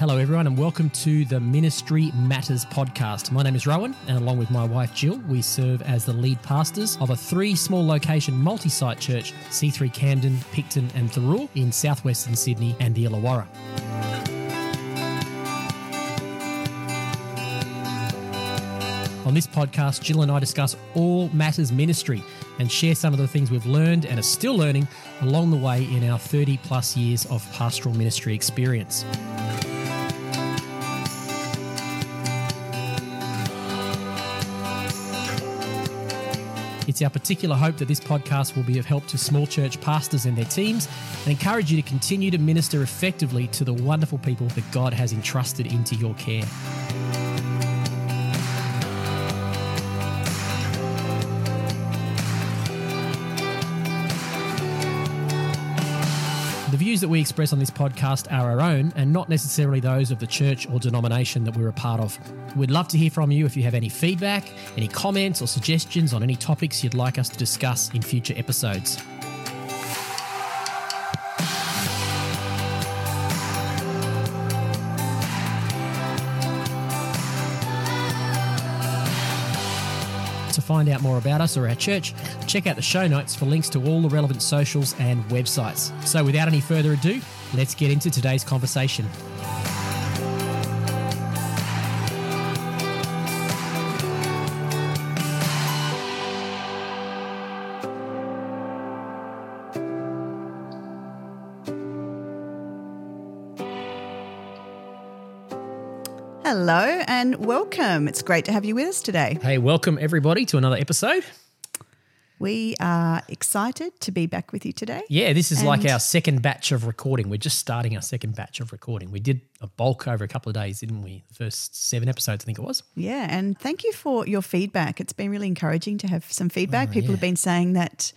Hello, everyone, and welcome to the Ministry Matters podcast. My name is Rohan, and along with my wife Jill, we serve as the lead pastors of a three small location multi site church C3 Camden, Picton, and Thirroul in southwestern Sydney and the Illawarra. On this podcast, Jill and I discuss all matters ministry and share some of the things we've learned and are still learning along the way in our 30 plus years of pastoral ministry experience. It's our particular hope that this podcast will be of help to small church pastors and their teams and encourage you to continue to minister effectively to the wonderful people that God has entrusted into your care. Views that we express on this podcast are our own and not necessarily those of the church or denomination that we're a part of. We'd love to hear from you if you have any feedback, any comments, or suggestions on any topics you'd like us to discuss in future episodes. To find out more about us or our church, check out the show notes for links to all the relevant socials and websites. So, without any further ado, let's get into today's conversation. Hello and welcome. It's great to have you with us today. Hey, welcome everybody to another episode. We are excited to be back with you today. Yeah, this is like our second batch of recording. We're just starting our second batch of recording. We did a bulk over a couple of days, didn't we? The first seven episodes, I think it was. Yeah, and thank you for your feedback. It's been really encouraging to have some feedback. Oh, People yeah. have been saying that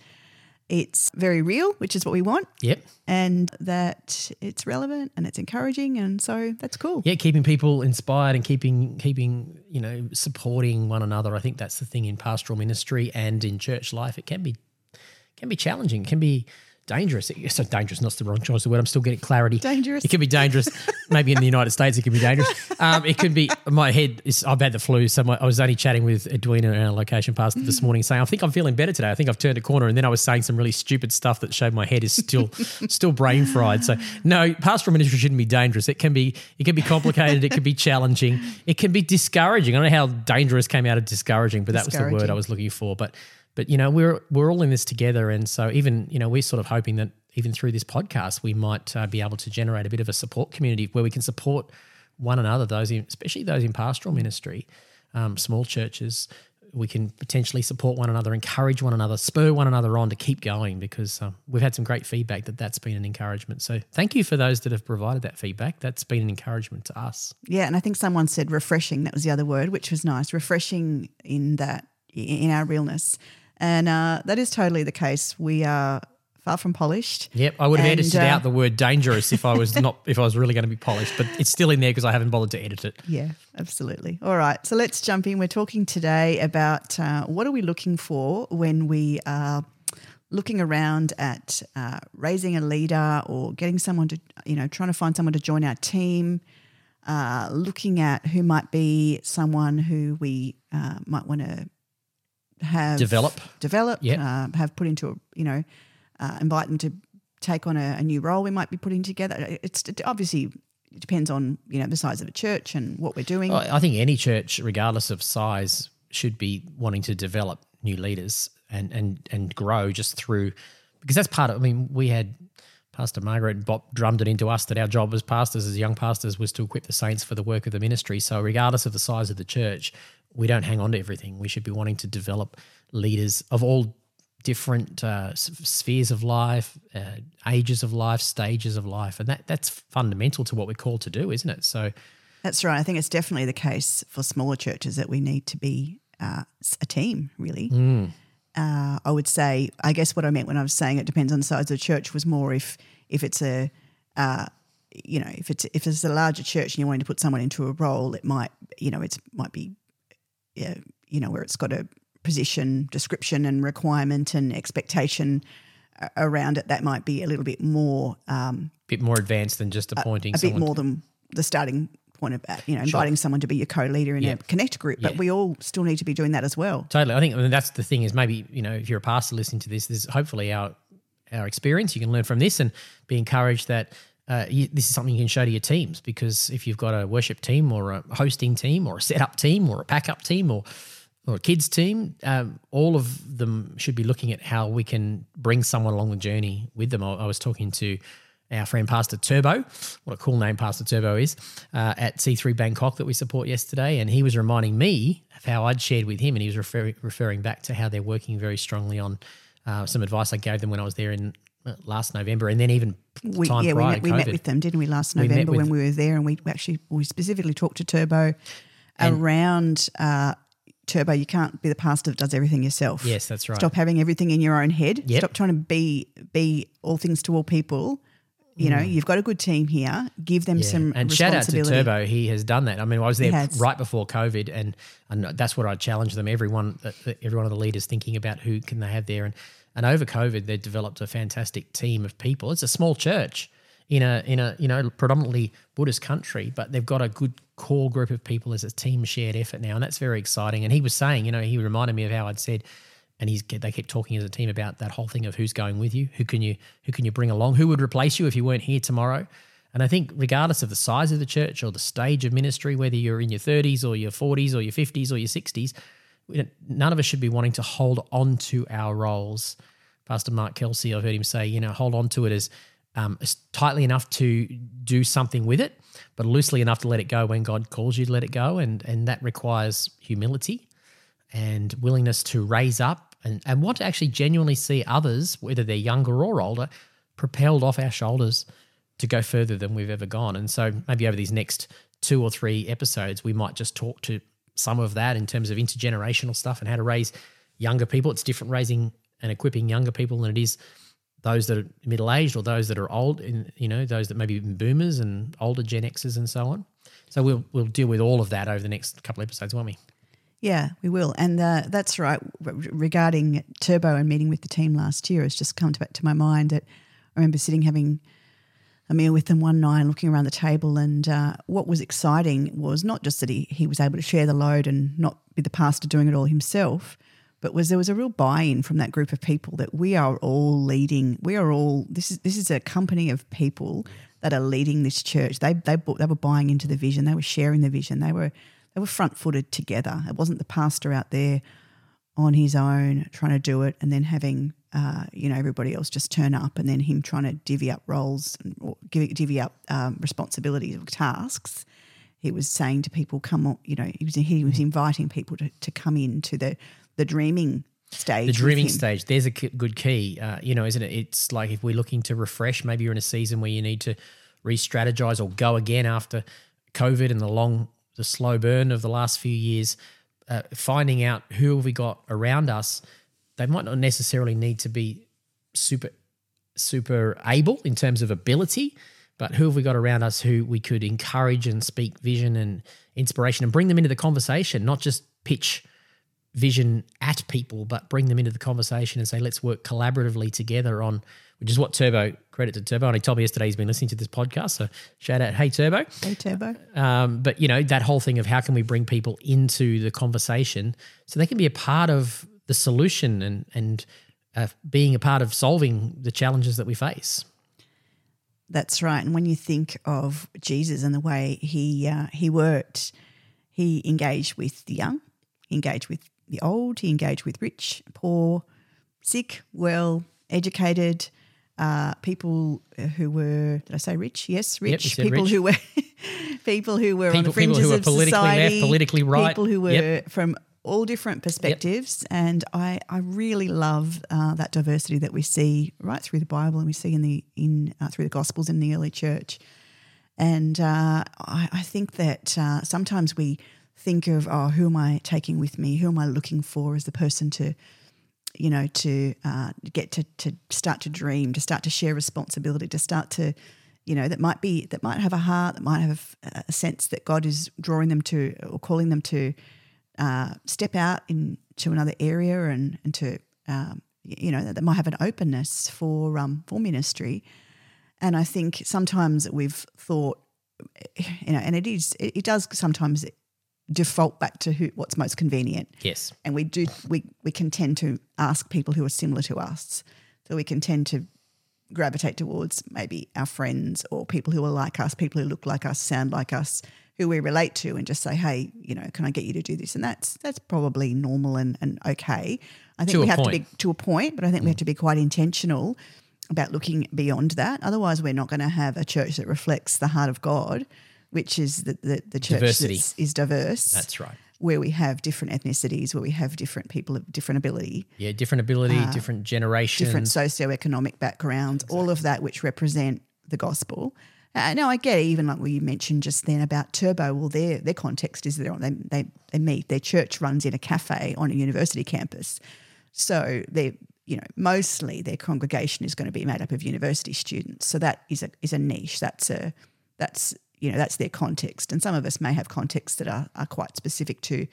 it's very real, which is what we want, Yep. and that it's relevant and it's encouraging, and so that's cool. Yeah, keeping people inspired and keeping keeping you know supporting one another. I think that's the thing in pastoral ministry and in church life. It can be can be challenging. It can be dangerous. It's not dangerous. Not the wrong choice of word. I'm still getting clarity. Dangerous. It can be dangerous. Maybe in the United States, it can be dangerous. Um, it can be. My head is. I've had the flu, so my, I was only chatting with Edwina, and our location pastor, this morning, saying, "I think I'm feeling better today. I think I've turned a corner." And then I was saying some really stupid stuff that showed my head is still still brain fried. So no, pastoral ministry shouldn't be dangerous. It can be. It can be complicated. it can be challenging. It can be discouraging. I don't know how dangerous came out of discouraging, but that was the word I was looking for. But but you know we're we're all in this together, and so even you know we're sort of hoping that even through this podcast we might uh, be able to generate a bit of a support community where we can support one another. Those, in, especially those in pastoral ministry, um, small churches, we can potentially support one another, encourage one another, spur one another on to keep going because um, we've had some great feedback that that's been an encouragement. So thank you for those that have provided that feedback. That's been an encouragement to us. Yeah, and I think someone said refreshing. That was the other word, which was nice. Refreshing in that in our realness, and uh, that is totally the case. We are far from polished. Yep, I would have And, edited uh, out the word dangerous if I was not if I was really going to be polished, but it's still in there because I haven't bothered to edit it. Yeah, absolutely. All right, so let's jump in. We're talking today about uh, what are we looking for when we are looking around at uh, raising a leader or getting someone to, you know, trying to find someone to join our team. Uh, looking at who might be someone who we uh, might want to have Develop. develop, Yep. uh, have put into, a, you know, uh, invite them to take on a, a new role we might be putting together. It's it obviously it depends on you know the size of a church and what we're doing. I I think any church, regardless of size, should be wanting to develop new leaders and and and grow just through because that's part of. I mean, we had Pastor Margaret and Bob drummed it into us that our job as pastors, as young pastors, was to equip the saints for the work of the ministry. So, regardless of the size of the church, we don't hang on to everything. We should be wanting to develop leaders of all different uh, spheres of life, uh, ages of life, stages of life, and that that's fundamental to what we're called to do, isn't it? So, That's right. I think it's definitely the case for smaller churches that we need to be uh, a team, really. Uh, I would say, I guess what I meant when I was saying it depends on the size of the church was more if if it's a, uh, you know, if it's if it's a larger church and you're wanting to put someone into a role, it might, you know, it might be, yeah, you know, where it's got a position description and requirement and expectation around it. That might be a little bit more. Um, bit more advanced than just appointing a bit someone. more than the starting point about you know inviting someone to be your co-leader in Yeah. a connect group, but Yeah. we all still need to be doing that as well. Totally. I think I mean, that's the thing is maybe, you know, if you're a pastor listening to this, this is hopefully our our experience. You can learn from this and be encouraged that uh, you, this is something you can show to your teams because if you've got a worship team or a hosting team or a setup team or a pack up team or or a kids team, um, all of them should be looking at how we can bring someone along the journey with them. I, I was talking to our friend Pastor Turbo, what a cool name Pastor Turbo is, uh, at C3 Bangkok that we support yesterday. And he was reminding me of how I'd shared with him. And he was referring, referring back to how they're working very strongly on uh, some advice I gave them when I was there in last November. And then even We, time yeah, we met, we met with them, didn't we, last met November when we were there, and we actually we specifically talked to Turbo around uh, Turbo. You can't be the pastor that does everything yourself. Yes, that's right. Stop having everything in your own head. Yep. Stop trying to be be all things to all people. You know, you've got a good team here. Give them Mm. Yeah. some and shout out to. Turbo, he has done that. I mean, I was there right before COVID, and, and that's what I challenged them. Everyone, every one of the leaders thinking about who can they have there, and and over COVID, they developed a fantastic team of people. It's a small church in a in a you know predominantly Buddhist country, but they've got a good core group of people as a team shared effort now, and that's very exciting. And he was saying, you know, he reminded me of how I'd said. And he's they keep talking as a team about that whole thing of who's going with you, who can you who can you bring along, who would replace you if you weren't here tomorrow. And I think, regardless of the size of the church or the stage of ministry, whether you're in your 30s or your 40s or your 50s or your 60s, we don't- none of us should be wanting to hold on to our roles. Pastor Mark Kelsey, I've heard him say, you know, hold on to it as, um, tightly enough to do something with it, but loosely enough to let it go when God calls you to let it go. And, and that requires humility and willingness to raise up and, and want to actually genuinely see others, whether they're younger or older, propelled off our shoulders to go further than we've ever gone. And so maybe over these next two or three episodes, we might just talk to some of that in terms of intergenerational stuff and how to raise younger people. It's different raising and equipping younger people than it is those that are middle aged or those that are old, in, you know, those that maybe boomers and older Gen Xers and so on. So we'll we'll deal with all of that over the next couple of episodes, won't we? Yeah, we will. And uh, that's right. Regarding Turbo and meeting with the team last year, it's just come to, back to my mind that I remember sitting having a meal with them one night and looking around the table. And uh, what was exciting was not just that he, he was able to share the load and not be the pastor doing it all himself, but was there was a real buy-in from that group of people that we are all leading. We are all this is this is a company of people that are leading this church. They they bought, they were buying into the vision. They were sharing the vision. They were they were front-footed together. It wasn't the pastor out there on his own trying to do it and then having uh, you know everybody else just turn up and then him trying to divvy up roles and, or divvy, divvy up um, responsibilities or tasks. He was saying to people come on you know he was he was inviting people to, to come into the the dreaming stage the dreaming stage there's a good key uh, you know isn't it? It's like if we're looking to refresh maybe you're in a season where you need to re-strategize or go again after covid and the long the slow burn of the last few years uh, finding out who have we got around us they might not necessarily need to be super super able in terms of ability but who have we got around us who we could encourage and speak vision and inspiration and bring them into the conversation not just pitch vision at people, but bring them into the conversation and say, let's work collaboratively together on, which is what Turbo, credit to Turbo. And he told me yesterday he's been listening to this podcast. So shout out, hey, Turbo. hey turbo Um, but, you know, that whole thing of how can we bring people into the conversation so they can be a part of the solution and, and uh, being a part of solving the challenges that we face. That's right. And when you think of Jesus and the way he uh, he worked, he engaged with the young, he engaged with the old, he engaged with rich, poor, sick, well, educated, uh, people who were did I say rich? Yes, rich. said people rich. who were people who were on People- the people fringes who were of politically left, society, politically right. people who were Yep. from all different perspectives, and I, I really love uh, that diversity that we see right through the Bible and we see in the in uh, through the Gospels in the early church. And uh, I, I think that uh, sometimes we think of, oh, who am I taking with me? Who am I looking for as the person to, you know, to uh, get to to start to dream, to start to share responsibility, to start to, you know, that might be that might have a heart, that might have a, sense that God is drawing them to or calling them to uh, step out into another area and and to, um, you know, that, that might have an openness for um, for ministry. And I think sometimes we've thought you know, and it is it, it does sometimes default back to who what's most convenient. Yes. And we do we we can tend to ask people who are similar to us. So we can tend to gravitate towards maybe our friends or people who are like us, people who look like us, sound like us, who we relate to, and just say, "Hey, you know, can I get you to do this?" And that's that's probably normal and, and okay. I think To we have to be to a point, but I think we have mm. to be quite intentional about looking beyond that. Otherwise, we're not going to have a church that reflects the heart of God, which is the the, the church Diversity. is diverse. That's right. Where we have different ethnicities, where we have different people of different ability, Yeah, different ability, different generations. different socioeconomic backgrounds, all of that which represent the gospel. Uh, now I get it, even like what you mentioned just then about Turbo. Well, their their context is they're on, they, they they meet. Their church runs in a cafe on a university campus, so they you know mostly their congregation is going to be made up of university students. So that is a is a niche. That's a that's you know that's their context. And some of us may have contexts that are, are quite specific to.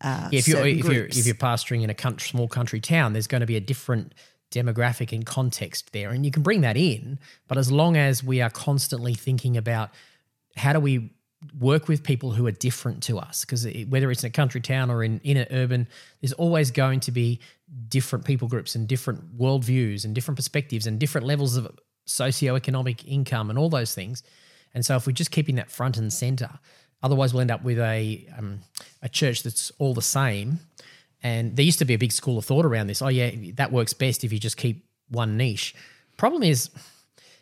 Uh, Yeah, if you're if you're if you're pastoring in a country, small country town, there's going to be a different demographic and context there, and you can bring that in. But as long as we are constantly thinking about how do we work with people who are different to us, because whether it's in a country town or in in an urban, there's always going to be different people groups and different worldviews and different perspectives and different levels of socioeconomic income and all those things. And so if we're just keeping that front and center, otherwise we'll end up with a um, a church that's all the same. And there used to be a big school of thought around this. Oh yeah, that works best if you just keep one niche. Problem is,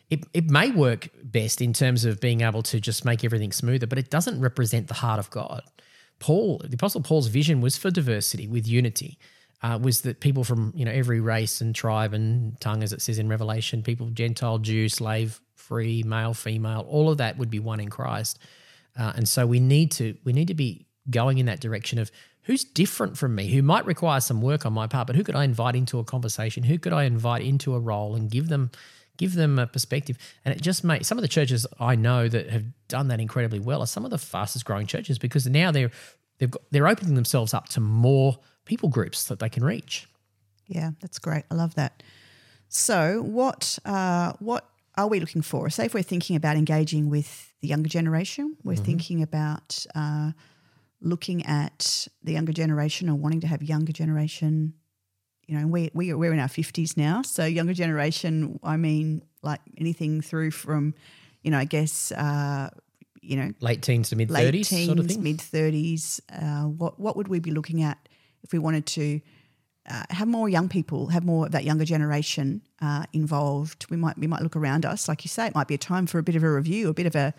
it, it may work best in terms of being able to just make everything smoother, but it doesn't represent the heart of God. Paul, the Apostle Paul's vision was for diversity with unity. Uh, was that people from you know every race and tribe and tongue, as it says in Revelation, people Gentile, Jew, slave, free, male, female, all of that would be one in Christ. Uh, and so we need to we need to be going in that direction of who's different from me, who might require some work on my part, but who could I invite into a conversation? Who could I invite into a role and give them give them a perspective? And it just makes some of the churches I know that have done that incredibly well are some of the fastest growing churches because now they're they've got, they're opening themselves up to more people groups that they can reach. Yeah, that's great. I love that. So, what uh, what are we looking for? Say, if we're thinking about engaging with the younger generation, we're thinking about uh, looking at the younger generation or wanting to have younger generation. You know, we we we're in our fifties now, so younger generation. I mean, like anything through from, you know, I guess. Uh, you know, Late teens to mid thirties, sort of thing. mid thirties. Uh, what what would we be looking at if we wanted to uh, have more young people, have more of that younger generation uh, involved? We might we might look around us, like you say, it might be a time for a bit of a review, a bit of a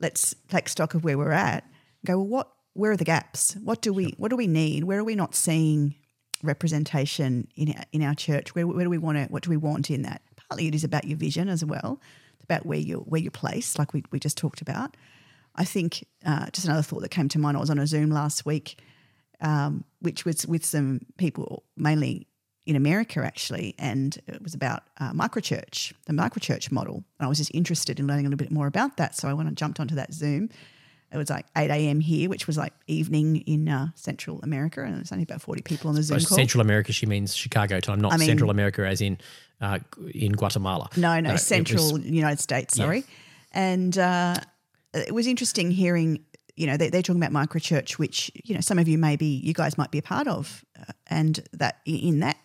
let's take stock of where we're at. Go well, what where are the gaps? What do we what do we need? Where are we not seeing representation in our, in our church? Where, where do we want to? What do we want in that? Partly it is about your vision as well. It's about where you where you're placed, like we we just talked about. I think uh, just another thought that came to mind. I was on a Zoom last week, um, which was with some people mainly in America actually, and it was about uh, microchurch, the microchurch model. And I was just interested in learning a little bit more about that, so I went and jumped onto that Zoom. It was like 8 a.m. here, which was like evening in uh, Central America, and it's only about 40 people on the Zoom call. Central America, she means Chicago time, not I mean- Central America as in uh, in Guatemala. No, no, it was- Central United States. Sorry, and uh, it was interesting hearing. You know, they, they're talking about microchurch, which you know some of you maybe you guys might be a part of, uh, and that in that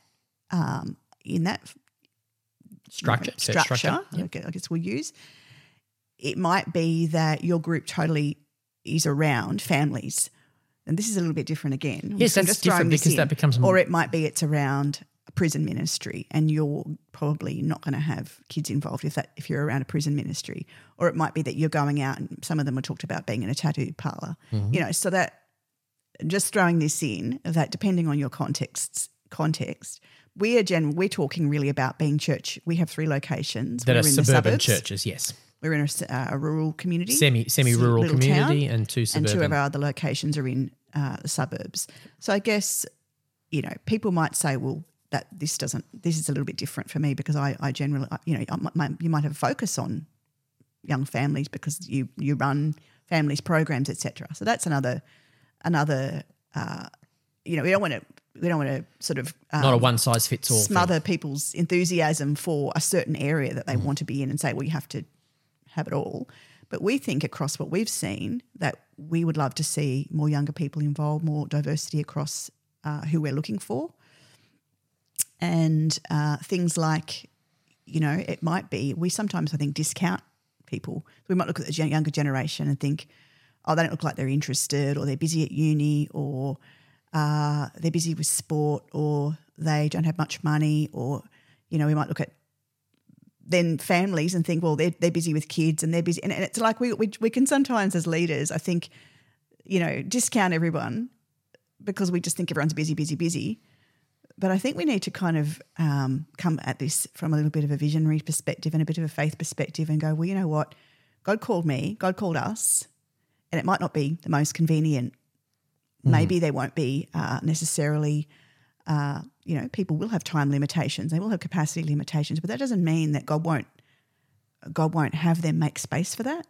um, in that structure, church structure, structure. I I guess we'll use. It might be that your group totally is around families, and this is a little bit different again. Yes, that's just different because in. that becomes or it might be it's around a prison ministry, and you're probably not going to have kids involved if that if you're around a prison ministry, or it might be that you're going out, and some of them were talked about being in a tattoo parlor, Mm-hmm. you know, so that just throwing this in that depending on your contexts context we are gen we're talking really about being church. We have three locations. That we're are in the suburban suburbs. churches. Yes, we're in a, uh, a rural community semi semi rural community town, and two and two of our other locations are in uh, the suburbs. So i guess you know people might say well that this doesn't this is a little bit different for me because i, I generally you know I might- you might have a focus on young families because you you run families programs etc so that's another another uh, you know we don't want to we don't want to sort of um, not a one size fits all. thing. smother people's enthusiasm for a certain area that they want to be in and say, well, you have to have it all. But we think across what we've seen that we would love to see more younger people involved, more diversity across uh, who we're looking for. And uh, things like, you know, it might be, we sometimes, I think, discount people. We might look at the gen- younger generation and think, oh, they don't look like they're interested, or they're busy at uni, or uh, they're busy with sport, or they don't have much money, or, you know, we might look at then families and think, well, they're, they're busy with kids and they're busy. And, and it's like we, we, we can sometimes, as leaders, I think, you know, discount everyone because we just think everyone's busy, busy, busy. But I think we need to kind of um, come at this from a little bit of a visionary perspective and a bit of a faith perspective and go, well, you know what? God called me, God called us, and it might not be the most convenient. Mm. Maybe there won't be uh, necessarily uh, you know, people will have time limitations, they will have capacity limitations, but that doesn't mean that God won't God won't have them make space for that.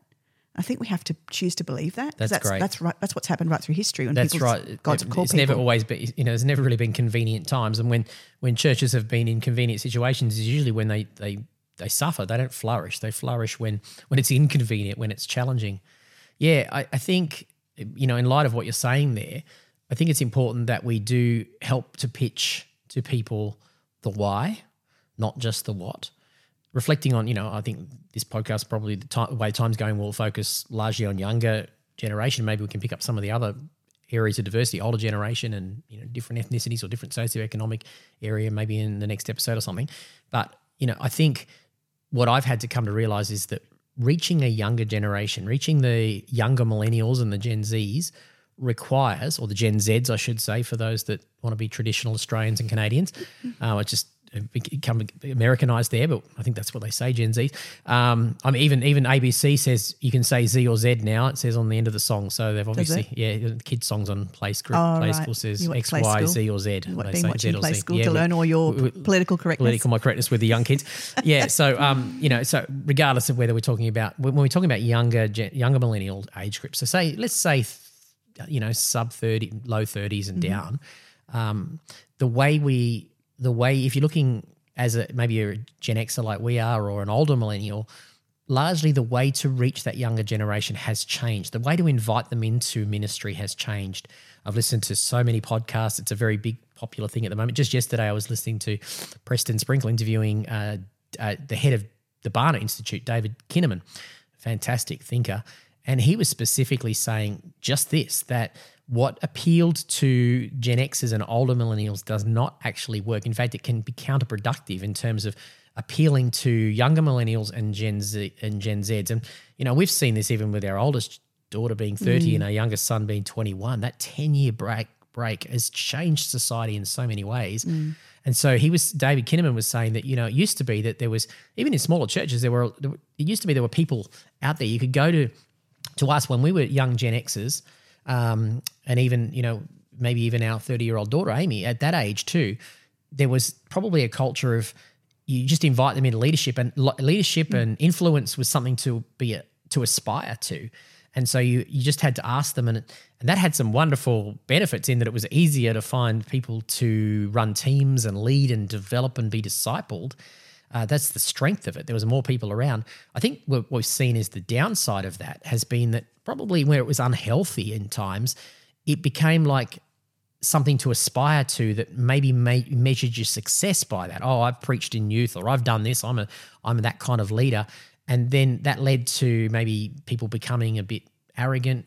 I think we have to choose to believe that. That's, that's great. That's right. That's what's happened right through history. When that's right. God's it, called it's people. never always been. You know, there's never really been convenient times, and when when churches have been in convenient situations, is usually when they they they suffer. They don't flourish. They flourish when when it's inconvenient, when it's challenging. Yeah, I, I think you know, in light of what you're saying there, I think it's important that we do help to pitch to people the why, not just the what. Reflecting on, you know, I think this podcast probably the, time, way time's going will focus largely on younger generation. Maybe we can pick up some of the other areas of diversity, older generation, and you know, different ethnicities or different socioeconomic area, maybe in the next episode or something. But you know, I think what I've had to come to realize is that reaching a younger generation, reaching the younger millennials and the Gen Zs, requires, or the Gen Zs, I should say, for those that want to be traditional Australians and Canadians. Uh, I just become Americanized there, but I think that's what they say, Gen Z. Um, I mean, even even ABC says you can say Z or Z now. It says on the end of the song, so they've obviously yeah, kids songs on Play School. Oh, Play right. School says X, Play Y, School? Z or Z. What, They say watching Z play Z. school Yeah, to learn all your we- political correctness. political my correctness with the young kids. Yeah, so um, you know, so regardless of whether we're talking about when we're talking about younger younger millennial age groups, so say let's say you know sub thirty, low thirties and down, um, the way we the way if you're looking as a maybe a Gen Xer like we are or an older millennial, largely the way to reach that younger generation has changed. The way to invite them into ministry has changed. I've listened to so many podcasts. It's a very big popular thing at the moment. Just yesterday, I was listening to Preston Sprinkle interviewing uh, uh, the head of the Barna Institute, David Kinnaman, fantastic thinker. And he was specifically saying just this that what appealed to Gen Xers and older millennials does not actually work. In fact, it can be counterproductive in terms of appealing to younger millennials and Gen Z and Gen Zs. And you know, we've seen this even with our oldest daughter being 30 mm. and our youngest son being 21. That 10 year break break has changed society in so many ways. Mm. And so he was David Kinnaman was saying that you know it used to be that there was even in smaller churches there were it used to be there were people out there you could go to to us when we were young Gen Xers, um, and even you know maybe even our thirty year old daughter Amy at that age too, there was probably a culture of you just invite them into leadership, and leadership and influence was something to be a, to aspire to, and so you you just had to ask them, and and that had some wonderful benefits in that it was easier to find people to run teams and lead and develop and be discipled. Uh, that's the strength of it. There was more people around. I think what we've seen is the downside of that has been that probably where it was unhealthy in times, it became like something to aspire to that maybe me- measured your success by that. Oh, I've preached in youth, or I've done this. I'm a I'm that kind of leader, and then that led to maybe people becoming a bit arrogant.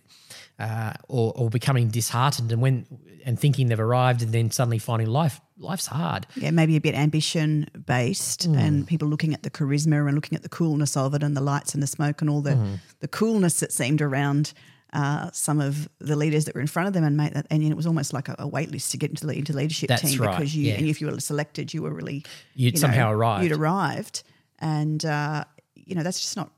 Uh, or, or becoming disheartened and when and thinking they've arrived and then suddenly finding life life's hard yeah, maybe a bit ambition based Hmm. and people looking at the charisma and looking at the coolness of it and the lights and the smoke and all the, Hmm. the coolness that seemed around uh, some of the leaders that were in front of them and made that and it was almost like a, a wait list to get into the into leadership That's team right, because you yeah. and if you were selected you were really You'd you know, somehow arrived. you'd arrived and uh, you know that's just not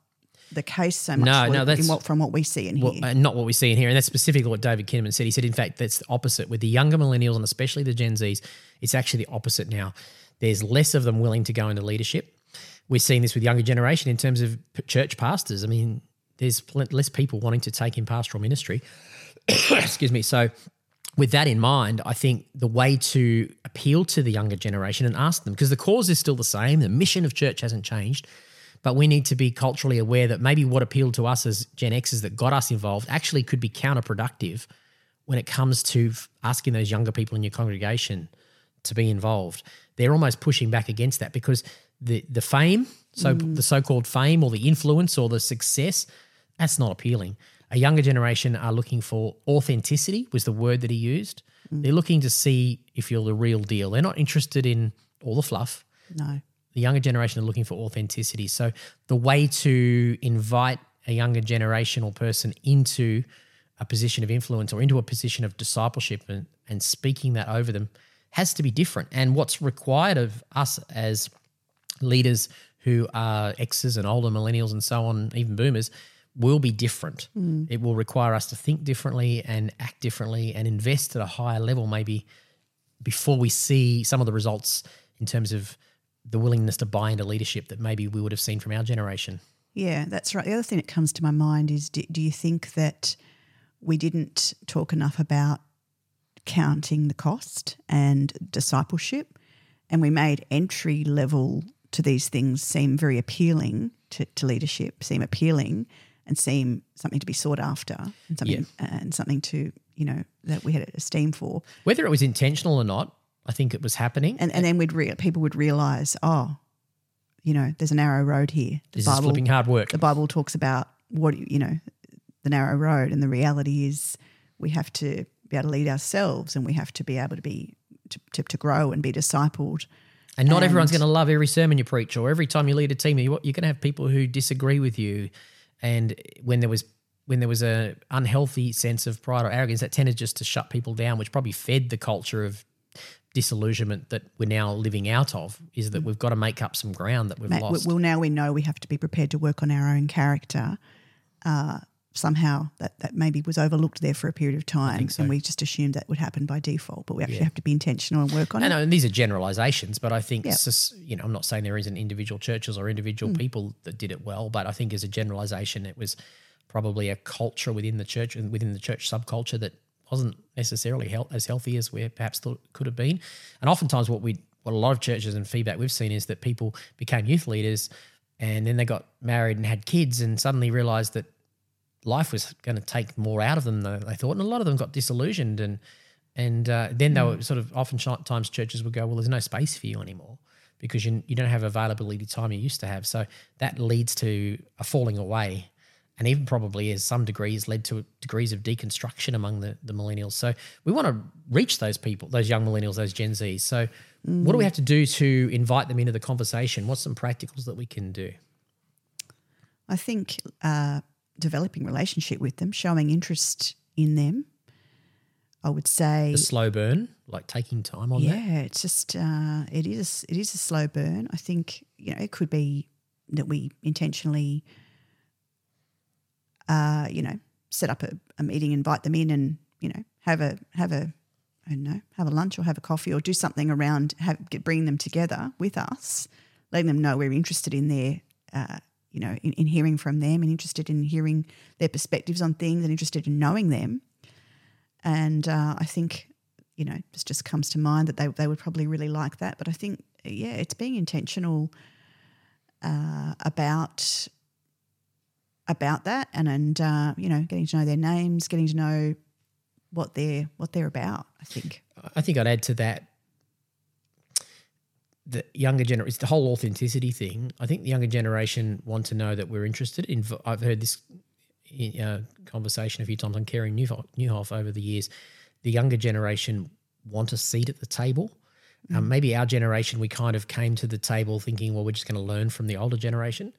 the case so much No, no, that's- what, from what we see in well, here uh, not what we see in here. And that's specifically what David Kinnaman said. He said, in fact, that's the opposite. With the younger millennials and especially the Gen Zs, it's actually the opposite now. There's less of them willing to go into leadership. We're seeing this with younger generation in terms of church pastors. I mean, there's less people wanting to take in pastoral ministry. Excuse me. So, with that in mind, I think the way to appeal to the younger generation and ask them, because the cause is still the same, the mission of church hasn't changed, but we need to be culturally aware that maybe what appealed to us as Gen Xers that got us involved actually could be counterproductive when it comes to asking those younger people in your congregation to be involved. They're almost pushing back against that because the the fame, so mm. the so-called fame or the influence or the success, that's not appealing. A younger generation are looking for authenticity was the word that he used. Mm. They're looking to see if you're the real deal. They're not interested in all the fluff No. The younger generation are looking for authenticity. So the way to invite a younger generation or person into a position of influence or into a position of discipleship and, and speaking that over them has to be different. And what's required of us as leaders who are X's and older millennials and so on, even boomers, will be different. Mm. It will require us to think differently and act differently and invest at a higher level, maybe before we see some of the results in terms of the willingness to buy into leadership that maybe we would have seen from our generation. Yeah, that's right. The other thing that comes to my mind is do, do you think that we didn't talk enough about counting the cost and discipleship? And we made entry level to these things seem very appealing to, to leadership, seem appealing and seem something to be sought after and something and something to, you know, that we had esteem for. Whether it was intentional or not, I think it was happening. And and then we'd re- people would realise, oh, you know, there's a narrow road here. The this is flipping hard work. the Bible talks about what you know, the narrow road, and the reality is we have to be able to lead ourselves, and we have to be able to be to, to, to grow and be discipled. And not everyone's going to love every sermon you preach, or every time you lead a team. You- You're going to have people who disagree with you. And when there was when there was a unhealthy sense of pride or arrogance, that tended just to shut people down, which probably fed the culture of disillusionment that we're now living out of. Is that we've got to make up some ground that we've Ma- lost. Well, now we know we have to be prepared to work on our own character. Uh, somehow that, that maybe was overlooked there for a period of time, so. and we just assumed that would happen by default. But we actually have to be intentional and work on I it. know, and these are generalizations, but I think Yeah. you know, I'm not saying there isn't individual churches or individual Hmm. people that did it well, but I think as a generalization, it was probably a culture within the church and within the church subculture that wasn't necessarily health, as healthy as we perhaps thought it could have been. And oftentimes, what we, what a lot of churches and feedback we've seen is that people became youth leaders, and then they got married and had kids, and suddenly realized that life was going to take more out of them than they thought, and a lot of them got disillusioned and and uh, then they were sort of oftentimes churches would go, well, there's no space for you anymore because you you don't have availability time you used to have. So that leads to a falling away, and even probably as some degrees led to degrees of deconstruction among the the millennials. So we want to reach those people, those young millennials, those Gen Zs. So what do we have to do to invite them into the conversation? What's some practicals that we can do? I think uh, developing relationship with them, showing interest in them. I would say, The slow burn, like taking time on that. yeah, it's just uh, it is it is a slow burn. I think you know it could be that we intentionally, uh, you know, set up a, a meeting, invite them in, and you know have a have a I don't know have a lunch or have a coffee or do something around have get, bringing them together with us, letting them know we're interested in their. Uh, you know, in, in hearing from them and interested in hearing their perspectives on things and interested in knowing them. And uh, I think, you know, this just comes to mind that they, they would probably really like that. But I think, yeah, it's being intentional uh, about about that and and uh, you know getting to know their names, getting to know what they're what they're about. I think. I think I'd add to that the younger generation, it's the whole authenticity thing. I think the younger generation want to know that we're interested in. I've heard this uh, conversation a few times on Carey Nieuwhof, Nieuwhof over the years. The younger generation want a seat at the table. Um, maybe our generation, we kind of came to the table thinking, well, we're just going to learn from the older generation.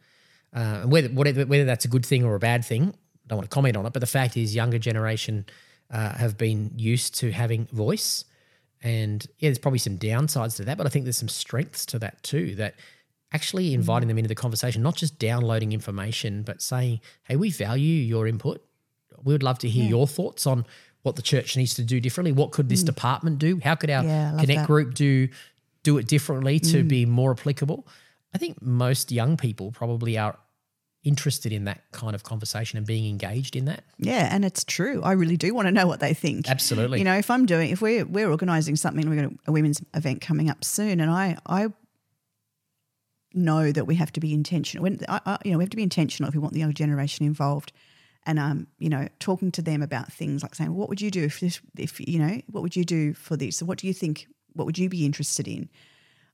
Uh, and whether, whether whether that's a good thing or a bad thing, I don't want to comment on it. But the fact is, younger generation uh, have been used to having voice, and yeah, there's probably some downsides to that, but I think there's some strengths to that too. That actually inviting them into the conversation, not just downloading information, but saying, "Hey, we value your input. We would love to hear your thoughts on what the church needs to do differently. What could this department do? How could our Yeah, connect that. group do do it differently to be more applicable?" I think most young people probably are interested in that kind of conversation and being engaged in that. Yeah, and it's true. I really do want to know what they think. Absolutely. You know, if I'm doing, if we're we're organising something, we've got a, a women's event coming up soon, and I I know that we have to be intentional. When, I, I, you know, we have to be intentional if we want the younger generation involved. And um, you know, talking to them about things like saying, "What would you do if this? If you know, what would you do for this? So, what do you think? What would you be interested in?"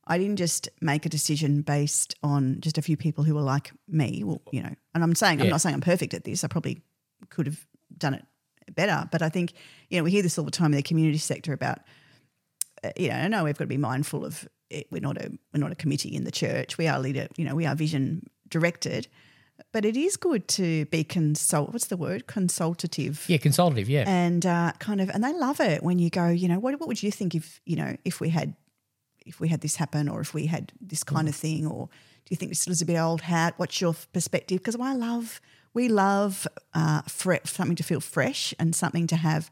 I didn't just make a decision based on just a few people who were like me. Well, you know, and I'm saying I'm not saying I'm perfect at this. I probably could have done it better, but I think you know we hear this all the time in the community sector about uh, you know, I know we've got to be mindful of it. We're not a we're not a committee in the church. We are leader, you know, we are vision directed. But it is good to be consult. What's the word? Consultative. Yeah, consultative. Yeah. And uh, kind of, and they love it when you go. You know, what what would you think if you know if we had if we had this happen, or if we had this kind of thing, or do you think this is a bit old hat? What's your perspective? Because I love, we love uh, fre- something to feel fresh and something to have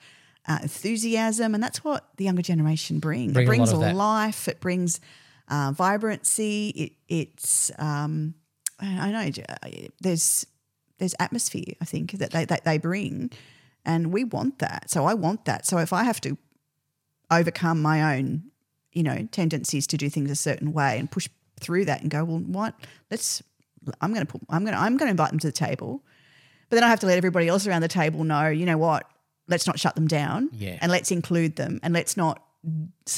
uh, enthusiasm, and that's what the younger generation bring. Bring it a brings that. life. It brings uh, vibrancy. It, it's um, I I know uh, there's there's atmosphere. I think that they that they bring, and we want that. So I want that. So if I have to overcome my own, you know, tendencies to do things a certain way and push through that and go, well, what? Let's. I'm going to put. I'm going. to I'm going to invite them to the table, but then I have to let everybody else around the table know. You know what? Let's not shut them down. Yeah. And let's include them, and let's not.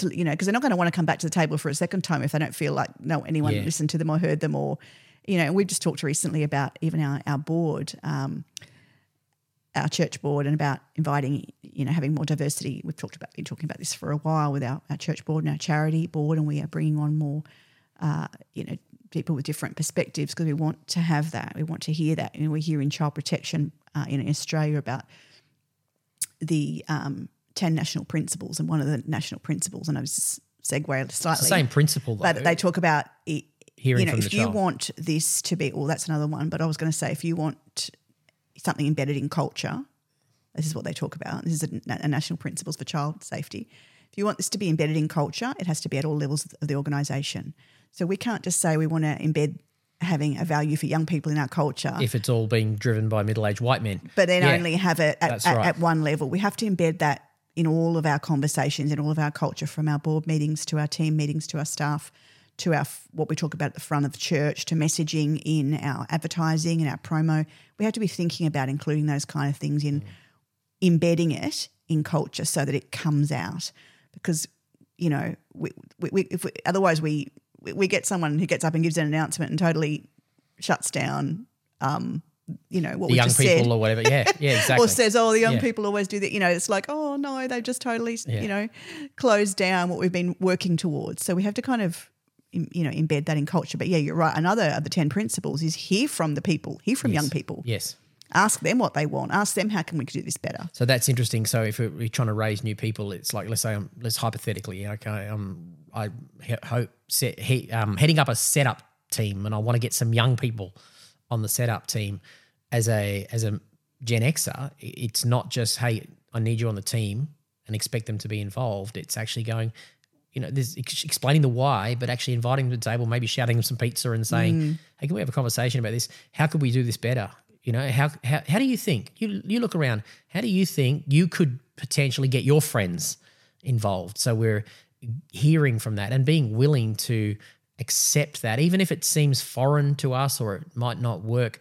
You know, because they're not going to want to come back to the table for a second time if they don't feel like no anyone Yeah. listened to them or heard them or, you know. We just talked recently about even our our board. Um, our church board and about inviting, you know, having more diversity. We've talked about been talking about this for a while with our, our church board and our charity board, and we are bringing on more, uh, you know, people with different perspectives because we want to have that. We want to hear that. You know, we hear in child protection uh, in Australia about the um, ten national principles, and one of the national principles, and I was just segue slightly, It's the same principle, though. but they talk about it, Hearing you know, from if you child. want this to be, well, that's another one. But I was going to say, if you want something embedded in culture, this is what they talk about. This is a, a national principles for child safety. If you want this to be embedded in culture, it has to be at all levels of the organisation. So we can't just say we want to embed having a value for young people in our culture, if it's all being driven by middle-aged white men. but then Yeah. only have it at, at, right. at one level. We have to embed that in all of our conversations, in all of our culture, from our board meetings to our team meetings to our staff, to our what we talk about at the front of church, to messaging in our advertising and our promo. We have to be thinking about including those kind of things in embedding it in culture so that it comes out. Because you know, we, we, we, if we, otherwise we we get someone who gets up and gives an announcement and totally shuts down. Um, you know what the we young just people said or whatever. Yeah, yeah, exactly. or says, "Oh, the young Yeah. people always do that." You know, it's like, "Oh no, they've just totally, Yeah. you know, closed down what we've been working towards." So we have to kind of, you know, embed that in culture. But yeah, you're right. Another of the ten principles is hear from the people, hear from young people, yes. ask them what they want, ask them how can we do this better. So that's interesting. So if we're trying to raise new people, it's like let's say um, let's hypothetically, okay, um, I he- hope set, he, um, heading up a setup team, and I want to get some young people on the setup team as a as a Gen Xer. It's not just hey, I need you on the team and expect them to be involved. It's actually going. You know, there's ex- explaining the why, but actually inviting them to the table, maybe shouting them some pizza and saying, mm. "Hey, can we have a conversation about this? How could we do this better? You know, how how, how do you think? You you look around. How do you think you could potentially get your friends involved? So we're hearing from that and being willing to accept that, even if it seems foreign to us or it might not work.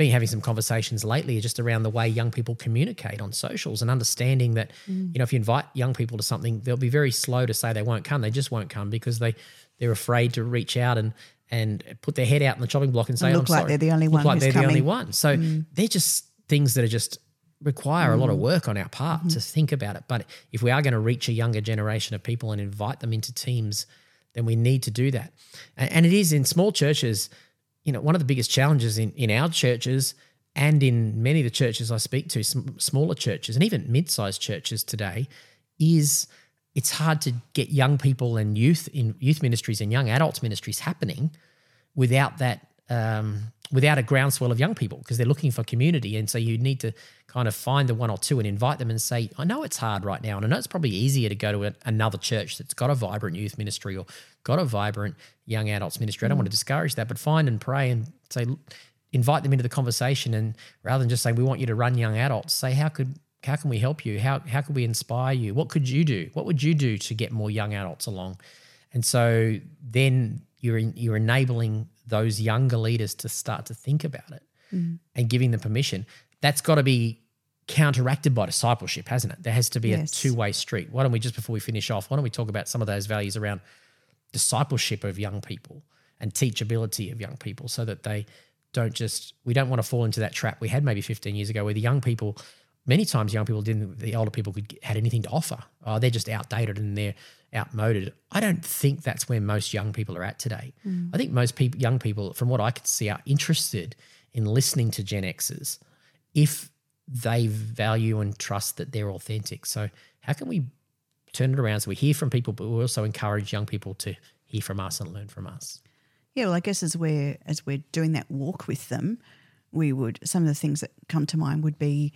Been having some conversations lately just around the way young people communicate on socials and understanding that mm. you know if you invite young people to something, they'll be very slow to say they won't come. They just won't come because they they're afraid to reach out and and put their head out in the chopping block and say, look "I'm like sorry." they're the only one Look like they're the only one. So mm. they're just things that are just require a lot of Mm. work on our part to mm-hmm. think about it. But if we are going to reach a younger generation of people and invite them into teams, then we need to do that. And, and it is in small churches, you know, one of the biggest challenges in, in our churches and in many of the churches I speak to, sm- smaller churches and even mid-sized churches today, is it's hard to get young people and youth in youth ministries and young adults ministries happening without that um, without a groundswell of young people because they're looking for community. And so you need to kind of find the one or two and invite them and say i know it's hard right now and i know it's probably easier to go to a, another church that's got a vibrant youth ministry or got a vibrant young adults ministry. I don't mm. want to discourage that but find and pray and say invite them into the conversation. And rather than just say we want you to run young adults say how could how can we help you? How how could we inspire you? What could you do? What would you do to get more young adults along? And so then you're in, you're enabling those younger leaders to start to think about it mm. and giving them permission, that's got to be counteracted by discipleship, hasn't it? There has to be Yes. a two way street. Why don't we, just before we finish off, why don't we talk about some of those values around discipleship of young people and teachability of young people so that they don't just, we don't want to fall into that trap we had maybe 15 years ago where the young people, many times young people didn't, the older people could had anything to offer. Oh, they're just outdated and they're outmoded. I don't think that's where most young people are at today. I think most people, young people, from what I could see, are interested in listening to Gen Xers if they value and trust that they're authentic. So, how can we turn it around so we hear from people, but we also encourage young people to hear from us and learn from us? Yeah, well, I guess as we're as we're doing that walk with them, we would some of the things that come to mind would be,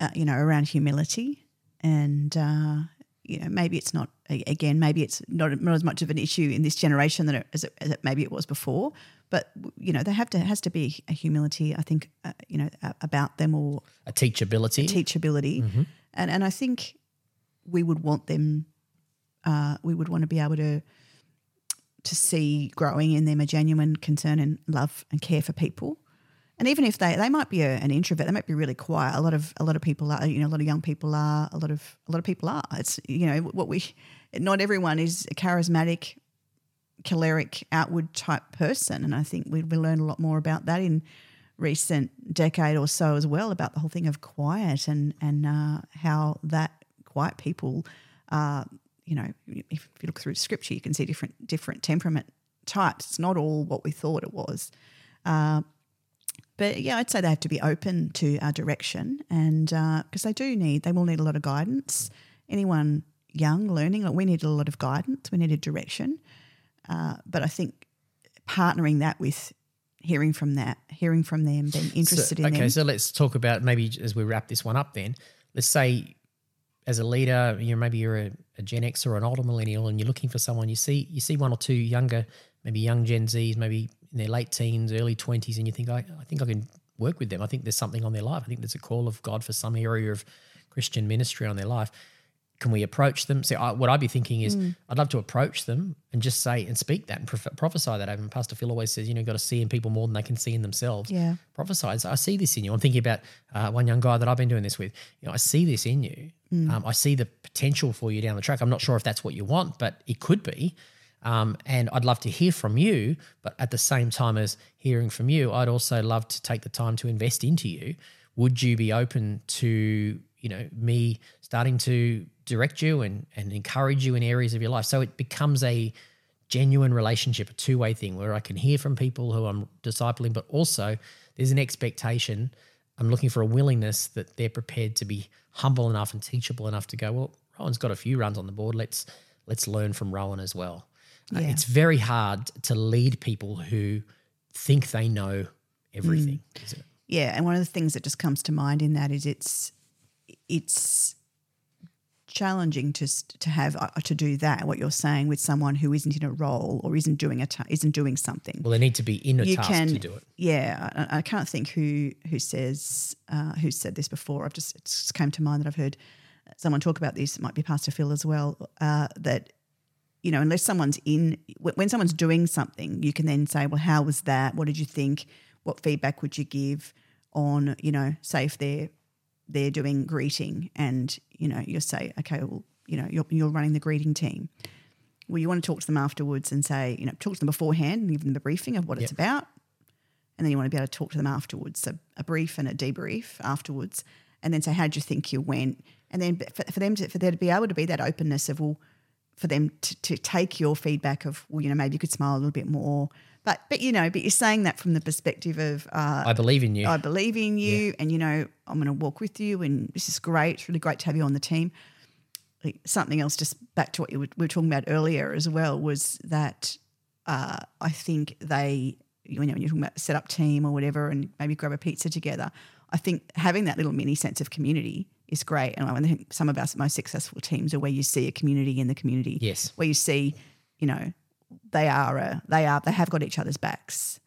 uh, you know, around humility, and uh, you know, maybe it's not again, maybe it's not not as much of an issue in this generation than it, as, it, as it maybe it was before, but you know, there have to has to be a humility, I think, uh, you know, a- about them or A teachability. teachability, and and I think we would want them, uh, we would want to be able to to see growing in them a genuine concern and love and care for people. And even if they they might be a, an introvert, they might be really quiet. A lot of a lot of people are, you know, a lot of young people are, a lot of a lot of people are. It's you know what we, not everyone is a charismatic, choleric, outward type person, and I think we we learned a lot more about that in recent decade or so as well about the whole thing of quiet and and uh, how that quiet people uh, you know if you look through scripture you can see different different temperament types it's not all what we thought it was uh, but yeah i'd say they have to be open to our direction and because they do need they will need a lot of guidance anyone young learning like we need a lot of guidance we need a direction uh, but i think partnering that with hearing from that hearing from them being interested so, in okay, them so let's talk about maybe as we wrap this one up. Then let's say, as a leader, you know, maybe you're a, a Gen X or an older millennial, and you're looking for someone. You see, you see one or two younger, maybe young Gen Zs, maybe in their late teens, early twenties, and you think, I, I think I can work with them. I think there's something on their life. I think there's a call of God for some area of Christian ministry on their life. Can we approach them? So, I, what I'd be thinking is, Mm. I'd love to approach them and just say and speak that and prof- prophesy that over. And Pastor Phil always says, you know, you've got to see in people more than they can see in themselves yeah prophesies, I see this in you. I'm thinking about uh, one young guy that I've been doing this with. You know, I see this in you. Um, I see the potential for you down the track. I'm not sure if that's what you want, but it could be. Um, and I'd love to hear from you. But at the same time as hearing from you, I'd also love to take the time to invest into you. Would you be open to, you know, me starting to direct you and, and encourage you in areas of your life? So it becomes a genuine relationship, a two way thing where I can hear from people who I'm discipling, but also there's an expectation. I'm looking for a willingness that they're prepared to be humble enough and teachable enough to go, well, Rohan's got a few runs on the board. Let's let's learn from Rohan as well. Uh, Yeah. it's very hard to lead people who think they know everything. isn't it? Yeah, and one of the things that just comes to mind in that is it's it's challenging to to have uh, to do that what you're saying with someone who isn't in a role or isn't doing a ta- isn't doing something. Well, they need to be in a you task can to do it. yeah I, I can't think who who says uh, who said this before i've just came to mind that i've heard someone talk about this it might be pastor phil as well uh, that you know unless someone's in when someone's doing something you can then say well how was that? What did you think? What feedback would you give on you know say if they're they're doing greeting and you know you say okay well you know you're, you're running the greeting team. Well you want to talk to them afterwards and say you know talk to them beforehand and give them the briefing of what it's about and then you want to be able to talk to them afterwards so a brief and a debrief afterwards and then say how did you think you went? And then for, for them to for there to be able to be that openness of well for them to, to take your feedback of well you know maybe you could smile a little bit more but but you know but you're saying that from the perspective of uh, I believe in you. I believe in you, and you know I'm going to walk with you, and this is great. It's really great to have you on the team. Something else, just back to what you were, we were talking about earlier as well, was that uh, I think they, you know, when you're talking about set up team or whatever, and maybe grab a pizza together. I think having that little mini sense of community is great, and I think some of our most successful teams are where you see a community in the community. Yes. where you see, you know, they are a, they are they have got each other's backs.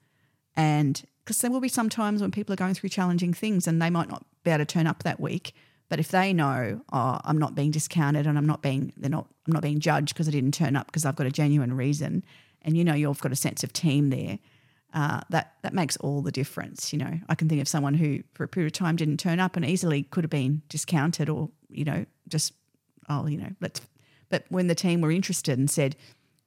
And because there will be some times when people are going through challenging things and they might not be able to turn up that week. But if they know oh i'm not being discounted and i'm not being they're not i'm not being judged because i didn't turn up because i've got a genuine reason. And you know you've got a sense of team there uh, that that makes all the difference. You know, I can think of someone who for a period of time didn't turn up and easily could have been discounted or you know just oh you know let's. But when the team were interested and said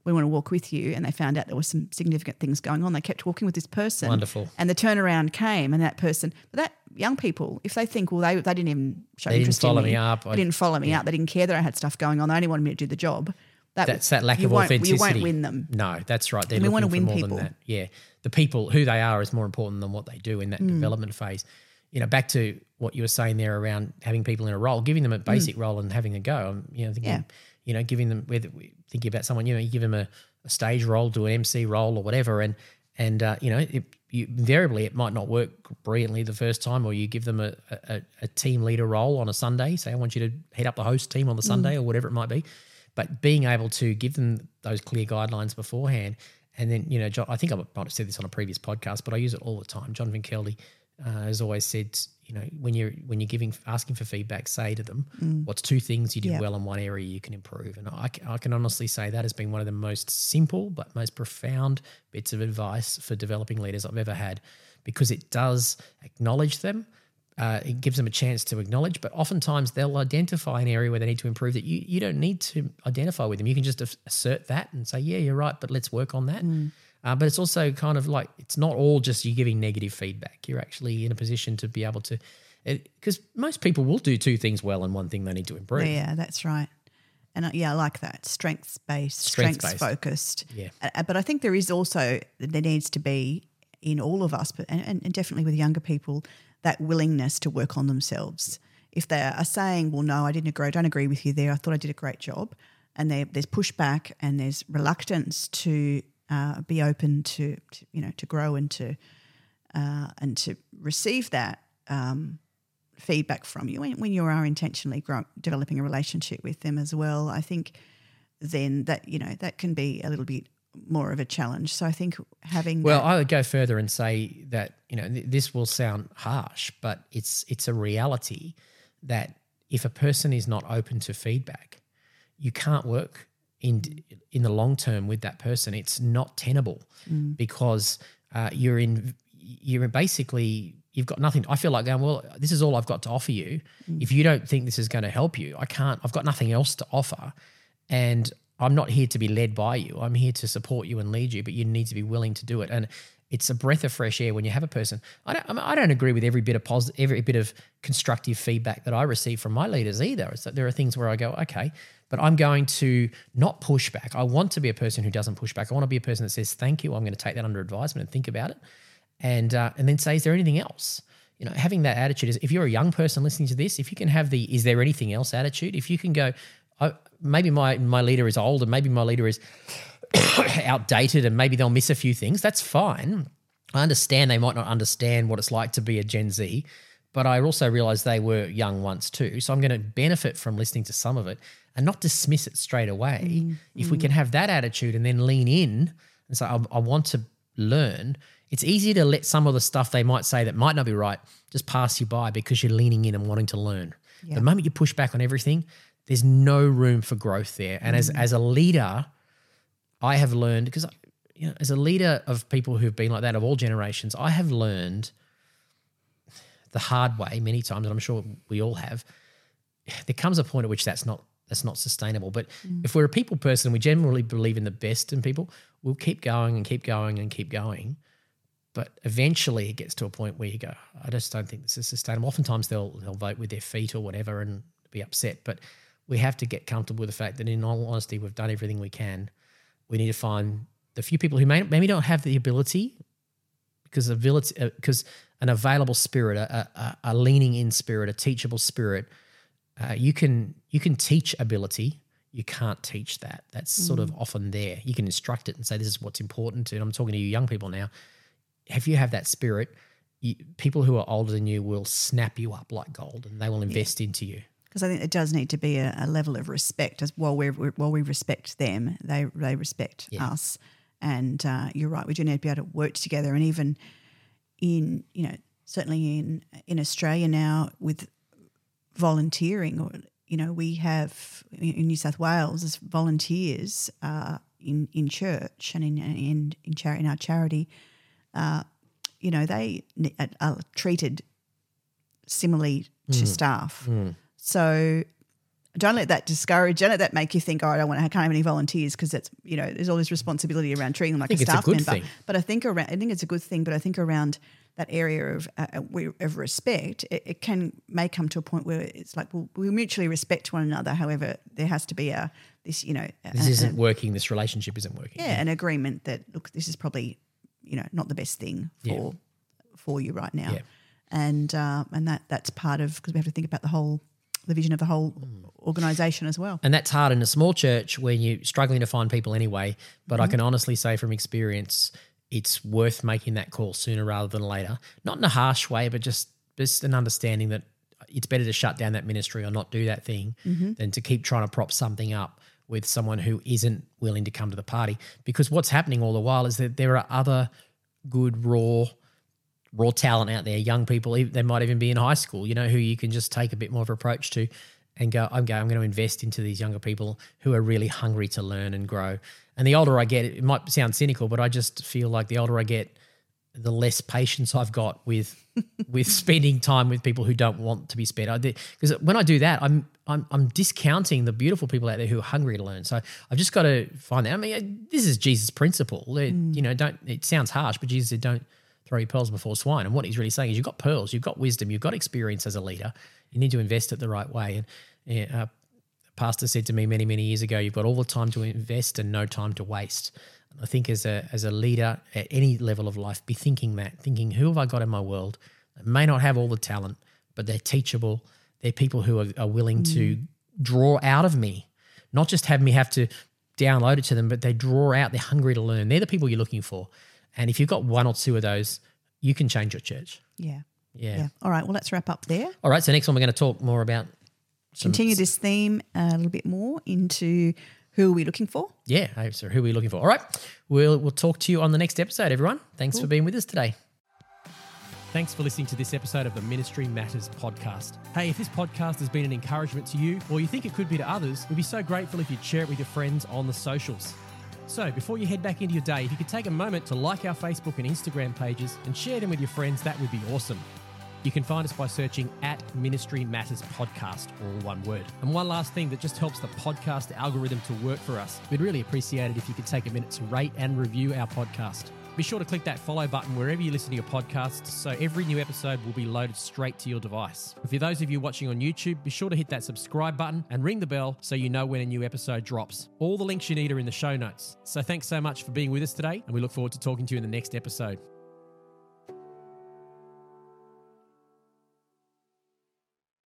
we want to walk with you, and they found out there was some significant things going on, they kept walking with this person. Wonderful. And the turnaround came, and that person, but that young people, if they think, well, they, they didn't even show They didn't interest follow in me, me up, they I- didn't follow me up, they didn't care that I had stuff going on, they only wanted me to do the job. That, That's that lack of authenticity. You won't win them. No, that's right. They're we looking wanna for win more people. than that. Yeah, the people who they are is more important than what they do in that Mm. development phase. You know, back to what you were saying there around having people in a role, giving them a basic role and having a go. I'm, you know, thinking, Mm. Yeah. you know, giving them whether thinking about someone, you know, you give them a, a stage role, do an MC role or whatever, and and uh, you know, it, you, invariably it might not work brilliantly the first time, or you give them a, a, a team leader role on a Sunday. Say, I want you to head up the host team on the Sunday or whatever it might be. But being able to give them those clear guidelines beforehand, and then you know, John, I think I might have said this on a previous podcast, but I use it all the time. John Kelly uh, has always said, you know, when you're when you're giving asking for feedback, say to them, what's two things you did Yeah. well in one area you can improve. And I, I can honestly say that has been one of the most simple but most profound bits of advice for developing leaders I've ever had, because it does acknowledge them. Uh, it gives them a chance to acknowledge, but oftentimes they'll identify an area where they need to improve that you, you don't need to identify with them. You can just assert that and say, yeah, you're right, but let's work on that. Uh, but it's also kind of like it's not all just you giving negative feedback. You're actually in a position to be able to, because most people will do two things well and one thing they need to improve. Yeah, that's right. And uh, yeah, I like that strengths based, Strengths focused. Yeah. Uh, but I think there is also there needs to be in all of us, but and and definitely with younger people, that willingness to work on themselves. If they are saying, "Well, no, I didn't agree. I don't agree with you there. I thought I did a great job," and there, there's pushback and there's reluctance to uh, be open to, to you know to grow and to uh, and to receive that um, feedback from you when, when you are intentionally grow, developing a relationship with them as well. I think then that you know that can be a little bit more of a challenge. So I think having Well, that- I would go further and say that you know th- this will sound harsh, but it's it's a reality that if a person is not open to feedback, you can't work in in the long term with that person. It's not tenable because uh, you're in you're basically you've got nothing. I feel like going well. This is all I've got to offer you. If you don't think this is going to help you, I can't. I've got nothing else to offer, and I'm not here to be led by you. I'm here to support you and lead you, but you need to be willing to do it. And it's a breath of fresh air when you have a person. I don't, I, don't agree with every bit of positive, every bit of constructive feedback that I receive from my leaders either. It's that there are things where I go, okay, but I'm going to not push back. I want to be a person who doesn't push back. I want to be a person that says, thank you. I'm going to take that under advisement and think about it. And, uh, and then say, is there anything else? You know, having that attitude is if you're a young person listening to this, if you can have the is there anything else attitude, if you can go, I, maybe my my leader is old and maybe my leader is outdated and maybe they'll miss a few things. That's fine. I understand they might not understand what it's like to be a Gen Z, but I also realize they were young once too. So I'm going to benefit from listening to some of it and not dismiss it straight away. If we mm-hmm. can have that attitude and then lean in and say, I, I want to learn, it's easier to let some of the stuff they might say that might not be right just pass you by because you're leaning in and wanting to learn. The moment you push back on everything, there's no room for growth there. And as, mm. as a leader, I have learned because you know, as a leader of people who've been like that of all generations, I have learned the hard way many times, and I'm sure we all have. There comes a point at which that's not that's not sustainable. But mm. if we're a people person, we generally believe in the best in people. We'll keep going and keep going and keep going. But eventually, it gets to a point where you go, I just don't think this is sustainable. Oftentimes, they'll they'll vote with their feet or whatever and be upset. But we have to get comfortable with the fact that, in all honesty, we've done everything we can. We need to find the few people who may maybe don't have the ability because ability because an available spirit, a, a, a leaning in spirit, a teachable spirit. Uh, you can you can teach ability. You can't teach that. That's sort of often there. You can instruct it and say this is what's important. And I'm talking to you young people now. If you have that spirit, you, people who are older than you will snap you up like gold, and they will invest into you. Because I think it does need to be a, a level of respect as while we while we respect them, they they respect Yeah. us. And uh, you're right, we do need to be able to work together. And even in you know certainly in in Australia now with volunteering, or you know we have in New South Wales as volunteers uh, in in church and in in in, char- in our charity. uh, you know, they are- are treated similarly to staff. So don't let that discourage. Don't let that make you think, oh, I don't want to, I can't have any volunteers because it's you know there's all this responsibility around treating them like a a staff good member. thing. But I think around, I think it's a good thing. But I think around that area of uh, uh, of respect, it, it can may come to a point where it's like well, we mutually respect one another. However, there has to be a this you know This a- isn't working. This relationship isn't working. yeah, an agreement that look, this is probably you know not the best thing for for you right now, Yeah. and uh, and that that's part of because we have to think about the whole the vision of the whole organisation as well. And that's hard in a small church where you're struggling to find people anyway. But I Mm-hmm. can honestly say from experience, it's worth making that call sooner rather than later. Not in a harsh way, but just just an understanding that it's better to shut down that ministry or not do that thing Mm-hmm. than to keep trying to prop something up with someone who isn't willing to come to the party. Because what's happening all the while is that there are other good raw raw talent out there, young people, they might even be in high school, you know, who you can just take a bit more of an approach to and go, I'm going, I'm going to invest into these younger people who are really hungry to learn and grow. And the older I get, it might sound cynical, but I just feel like the older I get, the less patience I've got with with spending time with people who don't want to be spent. I because when I do that, I'm I'm I'm discounting the beautiful people out there who are hungry to learn. So I've just got to find that. I mean, this is Jesus' principle. It- mm. You know, don't. It sounds harsh, but Jesus said, "Don't throw your pearls before swine." And what he's really saying is, you've got pearls, you've got wisdom, you've got experience as a leader. You need to invest it the right way. And yeah, uh, pastor said to me many many years ago you've got all the time to invest and no time to waste i think as a as a leader at any level of life be thinking that thinking who have i got in my world that may not have all the talent but they're teachable they're people who are, are willing to draw out of me not just have me have to download it to them but they draw out they're hungry to learn they're the people you're looking for and if you've got one or two of those you can change your church Yeah. yeah, Yeah. All right. Well, let's wrap up there. all right so next one we're going to talk more about Continue this theme a little bit more into who are we looking for? Yeah, so who are we looking for? All right, we'll we'll talk to you on the next episode, everyone. Thanks for being with us today. Thanks for listening to this episode of the Ministry Matters podcast. Hey, if this podcast has been an encouragement to you or you think it could be to others, we'd be so grateful if you'd share it with your friends on the socials. So, before you head back into your day, if you could take a moment to like our Facebook and Instagram pages and share them with your friends, that would be awesome. You can find us by searching at Ministry Matters Podcast, all one word. And one last thing that just helps the podcast algorithm to work for us. We'd really appreciate it if you could take a minute to rate and review our podcast. Be sure to click that follow button wherever you listen to your podcasts so every new episode will be loaded straight to your device. For those of you watching on YouTube, be sure to hit that subscribe button and ring the bell so you know when a new episode drops. All the links you need are in the show notes. So thanks so much for being with us today, and we look forward to talking to you in the next episode.